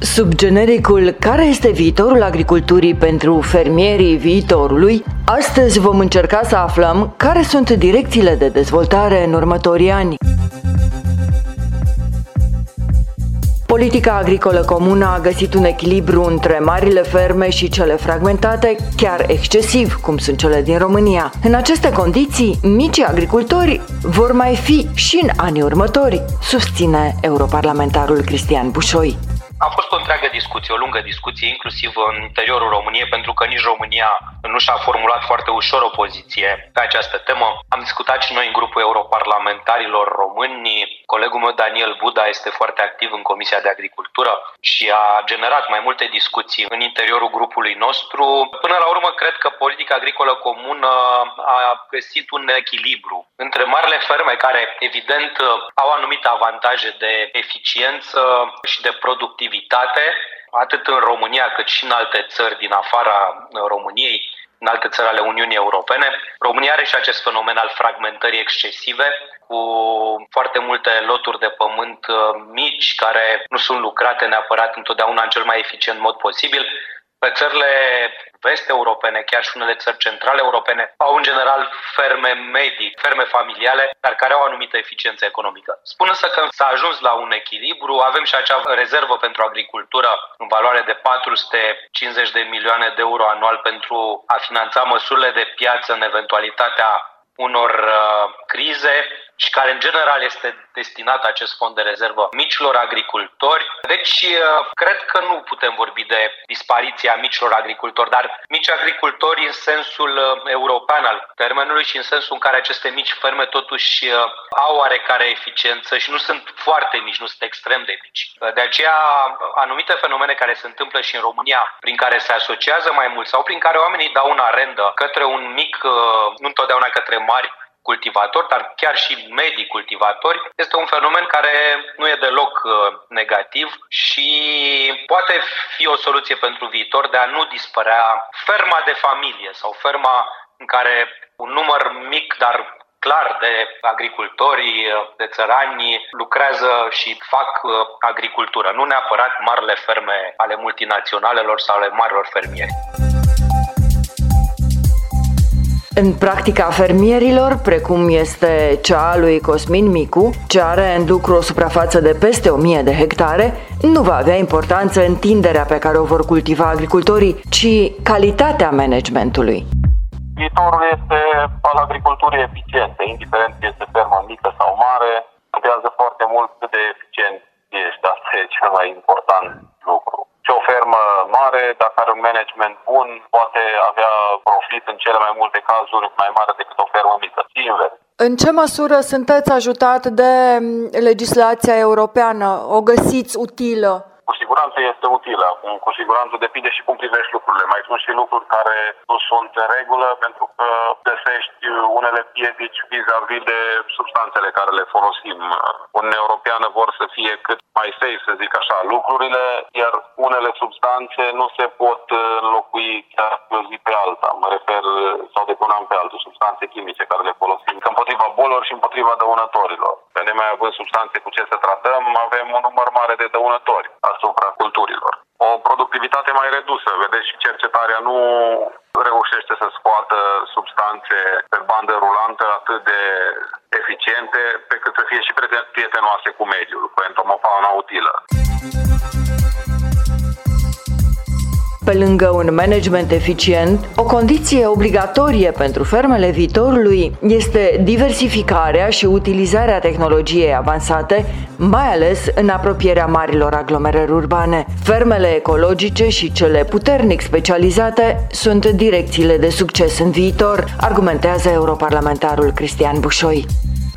Sub genericul Care este viitorul agriculturii pentru fermierii viitorului, astăzi vom încerca să aflăm care sunt direcțiile de dezvoltare în următorii ani. Politica agricolă comună a găsit un echilibru între marile ferme și cele fragmentate, chiar excesiv, cum sunt cele din România. În aceste condiții, micii agricultori vor mai fi și în anii următori, susține europarlamentarul Cristian Bușoi. A fost o întreagă discuție, o lungă discuție, inclusiv în interiorul României, pentru că nici România nu și-a formulat foarte ușor o poziție pe această temă. Am discutat și noi în grupul europarlamentarilor români. Colegul meu Daniel Buda este foarte activ în Comisia de Agricultură și a generat mai multe discuții în interiorul grupului nostru. Până la urmă, cred că politica agricolă comună a găsit un echilibru între marile ferme care, evident, au anumite avantaje de eficiență și de productivitate activitate, atât în România cât și în alte țări din afara României, în alte țări ale Uniunii Europene. România are și acest fenomen al fragmentării excesive, cu foarte multe loturi de pământ uh, mici care nu sunt lucrate neapărat întotdeauna în cel mai eficient mod posibil. Pe țările vest-europene, chiar și unele țări centrale europene, au în general ferme medii, ferme familiale, dar care au o anumită eficiență economică. Spun însă că s-a ajuns la un echilibru, avem și acea rezervă pentru agricultură în valoare de 450 de milioane de euro anual pentru a finanța măsurile de piață în eventualitatea unor uh, crize și care în general este destinat acest fond de rezervă micilor agricultori. Deci uh, cred că nu putem vorbi de dispariția micilor agricultori, dar mici agricultori în sensul uh, european al termenului și în sensul în care aceste mici ferme totuși uh, au oarecare eficiență și nu sunt foarte mici, nu sunt extrem de mici. De aceea anumite fenomene care se întâmplă și în România, prin care se asociază mai mult sau prin care oamenii dau în arendă către un mic, nu întotdeauna către mari cultivatori, dar chiar și medii cultivatori, este un fenomen care nu e deloc uh, negativ și poate fi o soluție pentru viitor de a nu dispărea ferma de familie sau ferma în care un număr mic, dar clar de agricultori, uh, de țărani lucrează și fac uh, agricultură, nu neapărat marile ferme ale multinaționalelor sau ale marilor fermieri. În practica fermierilor, precum este cea a lui Cosmin Micu, ce are în lucru o suprafață de peste 1000 de hectare, nu va avea importanță întinderea pe care o vor cultiva agricultorii, ci calitatea managementului. Viitorul este al agriculturii eficiente, indiferent este fermă mică sau mare, contează foarte mult cât de eficient ești, asta e cel mai important lucru și o fermă mare, dacă are un management bun, poate avea profit în cele mai multe cazuri mai mare decât o fermă mică. Invers. În ce măsură sunteți ajutat de legislația europeană? O găsiți utilă? Cu siguranță este utilă. Cu siguranță depinde și cum privești lucrurile. Mai sunt și lucruri care nu sunt în regulă pentru că găsești unele piedici vis-a-vis de substanțele care le folosim. Uniunea Europeană vor să fie cât mai safe, să zic așa, lucrurile, iar unele substanțe nu se pot înlocui chiar pe o zi pe alta. Mă refer sau de pe un an pe altul, substanțe chimice care le folosim împotriva bolilor și împotriva dăunătorilor. Pe nemai având substanțe cu ce să tratăm, avem un număr mare de dăunători asupra culturilor. O productivitate mai redusă, vedeți și cercetarea nu reușește să scoată substanțe pe bandă rulantă atât de eficiente pe cât să fie și prietenoase cu mediul, cu entomofauna utilă. Pe lângă un management eficient, o condiție obligatorie pentru fermele viitorului este diversificarea și utilizarea tehnologiei avansate, mai ales în apropierea marilor aglomerări urbane. Fermele ecologice și cele puternic specializate sunt direcțiile de succes în viitor, argumentează europarlamentarul Cristian Bușoi.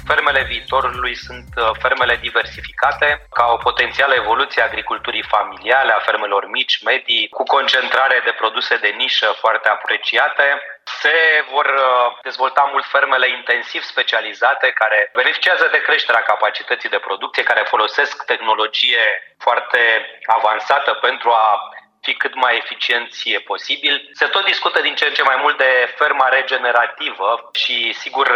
Fermele viitorului sunt uh, fermele diversificate, ca o potențială evoluție a agriculturii familiale, a fermelor mici, medii, cu concentrare de produse de nișă foarte apreciate. Se vor uh, dezvolta mult fermele intensiv specializate care beneficiază de creșterea capacității de producție, care folosesc tehnologie foarte avansată pentru a fi cât mai eficienți e posibil. Se tot discută din ce în ce mai mult de ferma regenerativă și, sigur,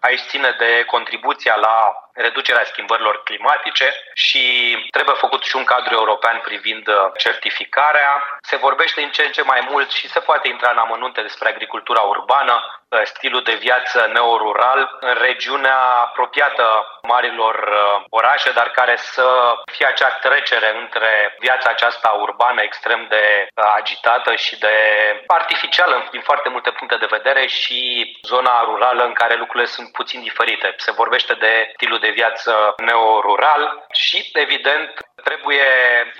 aici ține de contribuția la reducerea schimbărilor climatice și trebuie făcut și un cadru european privind uh, certificarea. Se vorbește în ce în ce mai mult și se poate intra în amănunte despre agricultura urbană, Uh, stilul de viață neorural în regiunea apropiată marilor uh, orașe, dar care să fie acea trecere între viața aceasta urbană extrem de uh, agitată și de artificială din foarte multe puncte de vedere și zona rurală în care lucrurile sunt puțin diferite. Se vorbește de stilul de viață neorural și, evident, Trebuie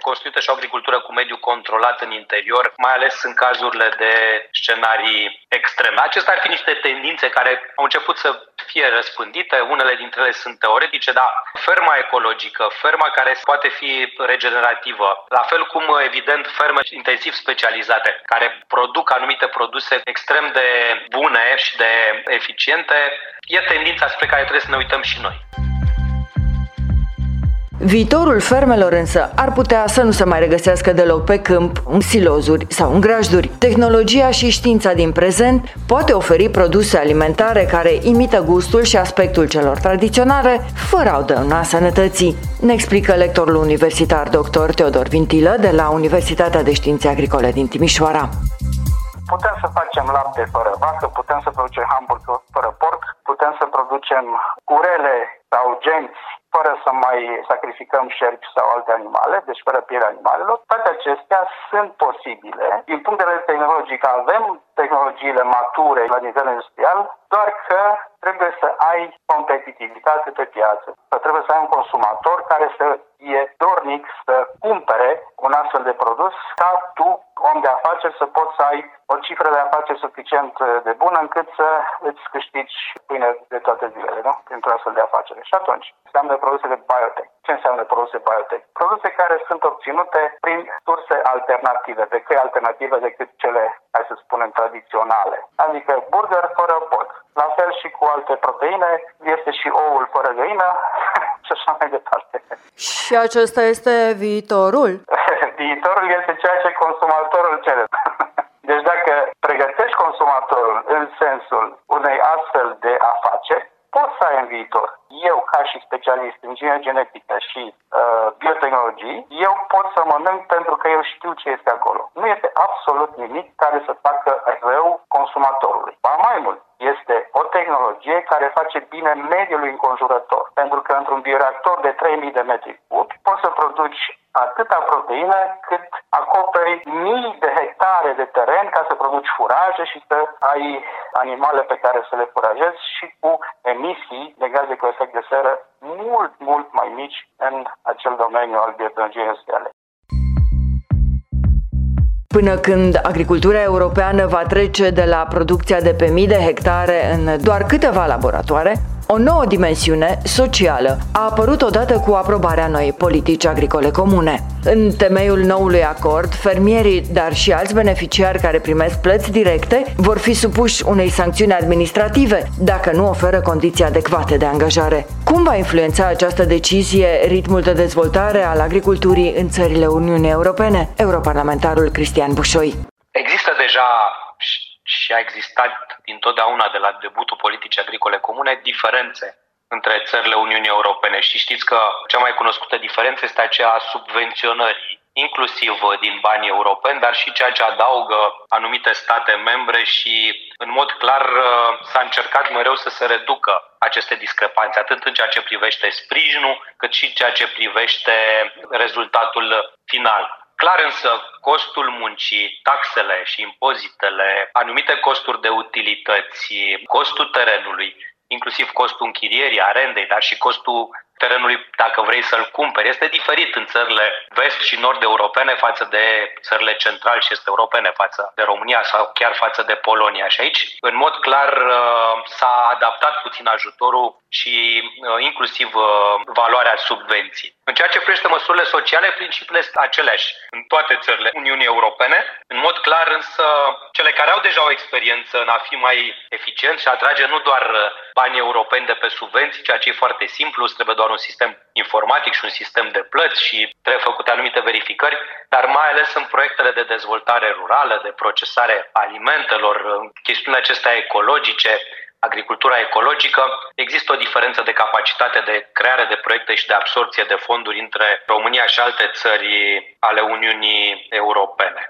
construită și o agricultură cu mediu controlat în interior, mai ales în cazurile de scenarii extreme. Acestea ar fi niște tendințe care au început să fie răspândite, unele dintre ele sunt teoretice, dar ferma ecologică, ferma care poate fi regenerativă, la fel cum, evident, ferme intensiv specializate, care produc anumite produse extrem de bune și de eficiente, e tendința spre care trebuie să ne uităm și noi. Viitorul fermelor însă ar putea să nu se mai regăsească deloc pe câmp, în silozuri sau în grajduri. Tehnologia și știința din prezent poate oferi produse alimentare care imită gustul și aspectul celor tradiționale, fără a dăuna sănătății. Ne explică lectorul universitar dr. Teodor Vintilă de la Universitatea de Științe Agricole din Timișoara. Putem să facem lapte fără vacă, putem să producem hamburger fără porc, putem să producem curele sau genți fără să mai sacrificăm șerpi sau alte animale, deci fără pielea animalelor. Toate acestea sunt posibile. Din punct de vedere tehnologic avem tehnologiile mature la nivel industrial, doar că trebuie să ai competitivitate pe piață. Că trebuie să ai un consumator care să e dornic să cumpere un astfel de produs ca tu, om de afaceri, să poți să ai o cifră de afaceri suficient de bună încât să îți câștigi pâine de toate zilele, nu? Printr-o astfel de afacere. Și atunci, înseamnă produse de biotech. Ce înseamnă produse biotech? Produse care sunt obținute prin surse alternative, de căi alternative decât cele, hai să spunem, tradiționale. Adică burger fără porc. La fel și cu alte proteine, este și oul fără găină și așa mai departe. Și acesta este viitorul? viitorul este ceea ce consumatorul cere. Deci dacă pregătești consumatorul în sensul unei astfel de afaceri, poți să ai în viitor. Eu, ca și specialist în inginerie genetică și uh, biotehnologii, eu pot să mănânc pentru că eu știu ce este acolo. Nu este absolut nimic care să facă rău consumatorului. Ba mai mult, este o tehnologie care face bine mediului înconjurător. Pentru că într-un bioreactor de 3000 de metri cub poți să produci atâta proteină cât acoperi mii de hectare de teren ca să produci furaje și să ai animale pe care să le furajezi și cu emisii de gaze cu efect de seră mult, mult mai mici în acel domeniu al biotehnologiei industriale. Până când agricultura europeană va trece de la producția de pe mii de hectare în doar câteva laboratoare, o nouă dimensiune socială a apărut odată cu aprobarea noii politici agricole comune. În temeiul noului acord, fermierii, dar și alți beneficiari care primesc plăți directe vor fi supuși unei sancțiuni administrative dacă nu oferă condiții adecvate de angajare. Cum va influența această decizie ritmul de dezvoltare al agriculturii în țările Uniunii Europene? Europarlamentarul Cristian Bușoi. Există deja și a existat dintotdeauna de la debutul politicii agricole comune diferențe între țările Uniunii Europene și știți că cea mai cunoscută diferență este aceea a subvenționării, inclusiv din banii europeni, dar și ceea ce adaugă anumite state membre și în mod clar s-a încercat mereu să se reducă aceste discrepanțe, atât în ceea ce privește sprijinul, cât și în ceea ce privește rezultatul final. Clar însă, costul muncii, taxele și impozitele, anumite costuri de utilități, costul terenului, inclusiv costul închirierii, arendei, dar și costul terenului dacă vrei să-l cumperi. Este diferit în țările vest și nord europene față de țările central și este europene, față de România sau chiar față de Polonia. Și aici, în mod clar, uh, s-a adaptat puțin ajutorul și uh, inclusiv uh, valoarea subvenții. În ceea ce privește măsurile sociale, principiile sunt aceleași în toate țările Uniunii Europene. În mod clar, însă, cele care au deja o experiență în a fi mai eficient și a atrage nu doar banii europeni de pe subvenții, ceea ce e foarte simplu, trebuie doar un sistem informatic și un sistem de plăți și trebuie făcute anumite verificări, dar mai ales în proiectele de dezvoltare rurală, de procesare alimentelor, chestiunile acestea ecologice, agricultura ecologică, există o diferență de capacitate de creare de proiecte și de absorție de fonduri între România și alte țări ale Uniunii Europene.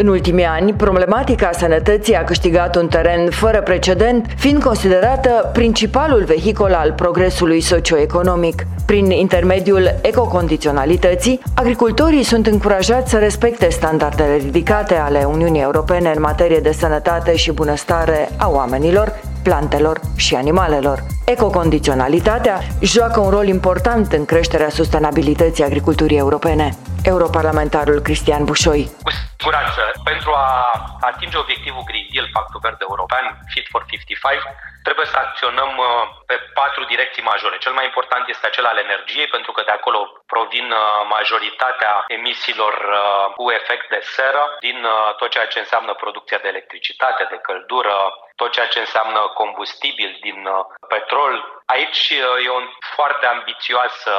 În ultimii ani, problematica sănătății a câștigat un teren fără precedent, fiind considerată principalul vehicol al progresului socioeconomic. Prin intermediul ecocondiționalității, agricultorii sunt încurajați să respecte standardele ridicate ale Uniunii Europene în materie de sănătate și bunăstare a oamenilor, plantelor și animalelor. Ecocondiționalitatea joacă un rol important în creșterea sustenabilității agriculturii europene. Europarlamentarul Cristian Bușoi siguranță, pentru a atinge obiectivul Green Deal, Pactul Verde European, Fit for 55, trebuie să acționăm uh, pe patru direcții majore. Cel mai important este acela al energiei, pentru că de acolo provin uh, majoritatea emisiilor uh, cu efect de seră, din tot ceea ce înseamnă producția de electricitate, de căldură, tot ceea ce înseamnă combustibil din petrol. Aici e o foarte ambițioasă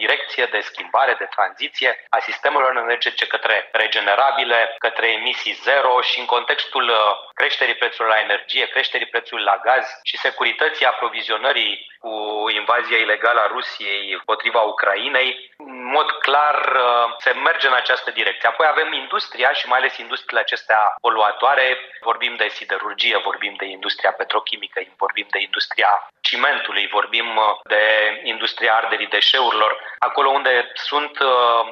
direcție de schimbare, de tranziție a sistemelor energetice către regenerabile, către emisii zero și în contextul creșterii prețurilor la energie, creșterii prețului la gaz și securității aprovizionării cu invazia ilegală a Rusiei împotriva Ucrainei, în mod clar se merge în această direcție. Apoi avem industria și mai ales industriile acestea poluatoare. Vorbim de siderurgie, vorbim de industria petrochimică, vorbim de industria cimentului, vorbim de industria arderii deșeurilor, acolo unde sunt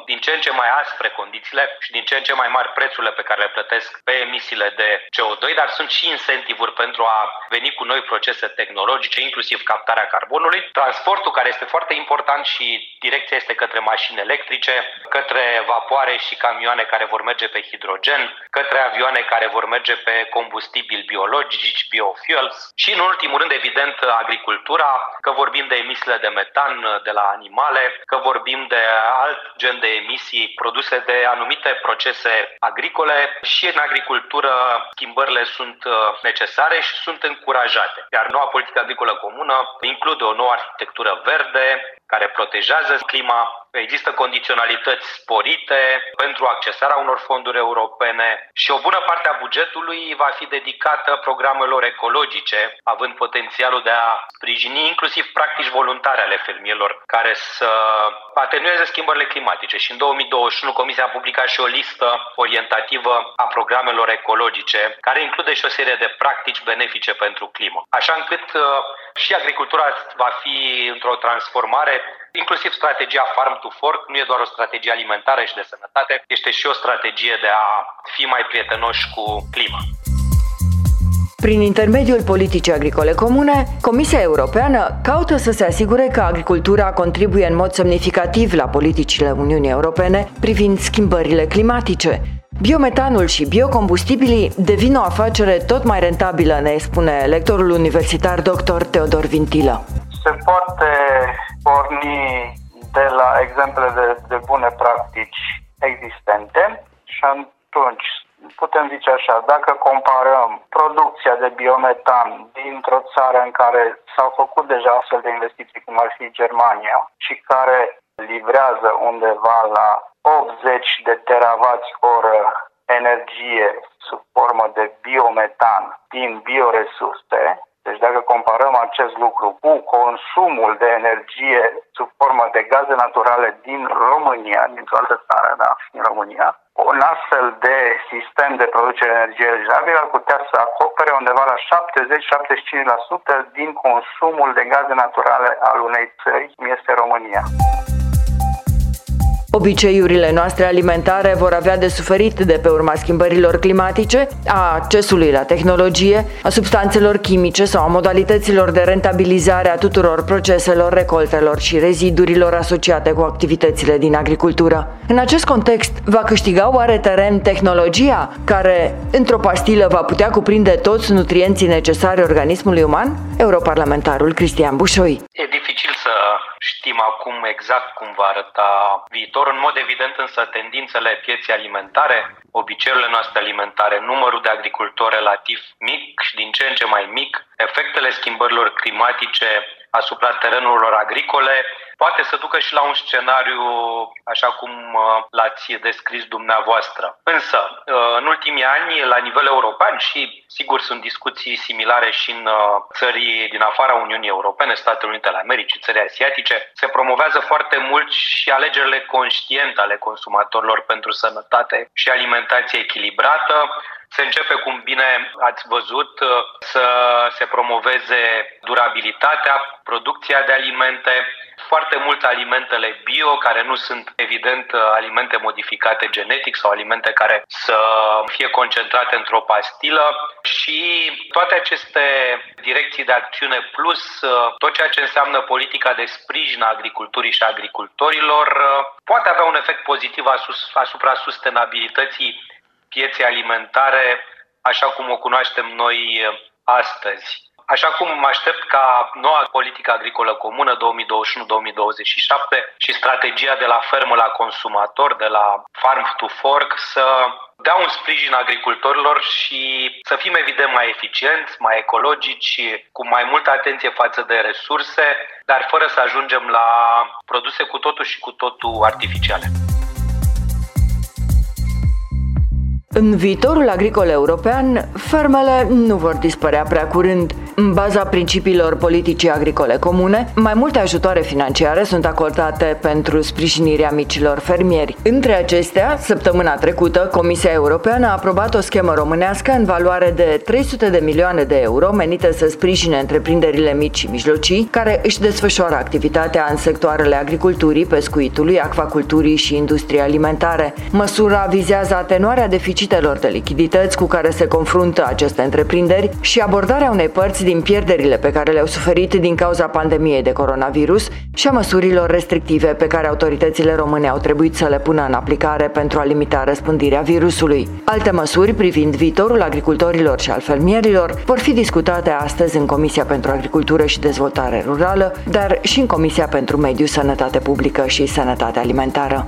din ce în ce mai aspre condițiile și din ce în ce mai mari prețurile pe care le plătesc pe emisiile de CO2, dar sunt și incentivuri pentru a veni cu noi procese tehnologice, inclusiv captarea carbonului. Transportul, care este foarte important și direcția este către mașini electrice, către vapoare și camioane care vor merge pe hidrogen, către avioane care vor merge pe combustibili biologici, biofuels și, în ultimul rând, evident, agricultura, că vorbim de emisiile de metan de la animale, că vorbim de alt gen de emisii produse de anumite procese agricole și în agricultură schimbările sunt uh, necesare și sunt încurajate. Iar noua politică agricolă comună include o nouă arhitectură verde care protejează clima, există condiționalități sporite pentru accesarea unor fonduri europene și o bună parte a bugetului va fi dedicată programelor ecologice, având potențialul de a sprijini inclusiv practici voluntare ale fermierilor care să atenueze schimbările climatice. Și în 2021 Comisia a publicat și o listă orientativă a programelor ecologice, care include și o serie de practici benefice pentru climă. Așa încât uh, și agricultura va fi într-o transformare inclusiv strategia Farm to Fork nu e doar o strategie alimentară și de sănătate, este și o strategie de a fi mai prietenoși cu clima. Prin intermediul politicii agricole comune, Comisia Europeană caută să se asigure că agricultura contribuie în mod semnificativ la politicile Uniunii Europene privind schimbările climatice. Biometanul și biocombustibilii devin o afacere tot mai rentabilă, ne spune lectorul universitar dr. Teodor Vintilă. Se poate porni de la exemple de, de bune practici existente și atunci putem zice așa, dacă comparăm producția de biometan dintr-o țară în care s-au făcut deja astfel de investiții, cum ar fi Germania, și care livrează undeva la 80 de teravați oră energie sub formă de biometan din bioresurse, deci dacă comparăm acest lucru cu consumul de energie sub formă de gaze naturale din România, dintr-o altă țară, da, din România, un astfel de sistem de producere de energie regenerabilă ar putea să acopere undeva la 70-75% din consumul de gaze naturale al unei țări, cum este România. Obiceiurile noastre alimentare vor avea de suferit de pe urma schimbărilor climatice, a accesului la tehnologie, a substanțelor chimice sau a modalităților de rentabilizare a tuturor proceselor, recoltelor și rezidurilor asociate cu activitățile din agricultură. În acest context, va câștiga oare teren tehnologia care, într-o pastilă, va putea cuprinde toți nutrienții necesari organismului uman? Europarlamentarul Cristian Bușoi. E dificil să știm acum exact cum va arăta viitor. În mod evident însă tendințele pieței alimentare, obiceiurile noastre alimentare, numărul de agricultori relativ mic și din ce în ce mai mic, efectele schimbărilor climatice asupra terenurilor agricole poate să ducă și la un scenariu așa cum uh, l-ați descris dumneavoastră. Însă, uh, în ultimii ani, la nivel european și sigur sunt discuții similare și în uh, țări din afara Uniunii Europene, Statele Unite ale Americii, țări asiatice, se promovează foarte mult și alegerile conștiente ale consumatorilor pentru sănătate și alimentație echilibrată, se începe, cum bine ați văzut, să se promoveze durabilitatea, producția de alimente, foarte mult alimentele bio, care nu sunt evident alimente modificate genetic sau alimente care să fie concentrate într-o pastilă și toate aceste direcții de acțiune plus tot ceea ce înseamnă politica de sprijin a agriculturii și a agricultorilor poate avea un efect pozitiv asupra sustenabilității pieței alimentare așa cum o cunoaștem noi astăzi. Așa cum mă aștept ca noua politică agricolă comună 2021-2027 și strategia de la fermă la consumator, de la farm to fork, să dea un sprijin agricultorilor și să fim evident mai eficienți, mai ecologici, cu mai multă atenție față de resurse, dar fără să ajungem la produse cu totul și cu totul artificiale. În viitorul agricol european, fermele nu vor dispărea prea curând. În baza principiilor politicii agricole comune, mai multe ajutoare financiare sunt acordate pentru sprijinirea micilor fermieri. Între acestea, săptămâna trecută, Comisia Europeană a aprobat o schemă românească în valoare de 300 de milioane de euro menite să sprijine întreprinderile mici și mijlocii care își desfășoară activitatea în sectoarele agriculturii, pescuitului, acvaculturii și industriei alimentare. Măsura vizează atenuarea deficitului deficitelor de lichidități cu care se confruntă aceste întreprinderi și abordarea unei părți din pierderile pe care le-au suferit din cauza pandemiei de coronavirus și a măsurilor restrictive pe care autoritățile române au trebuit să le pună în aplicare pentru a limita răspândirea virusului. Alte măsuri privind viitorul agricultorilor și al fermierilor vor fi discutate astăzi în Comisia pentru Agricultură și Dezvoltare Rurală, dar și în Comisia pentru Mediu, Sănătate Publică și Sănătate Alimentară.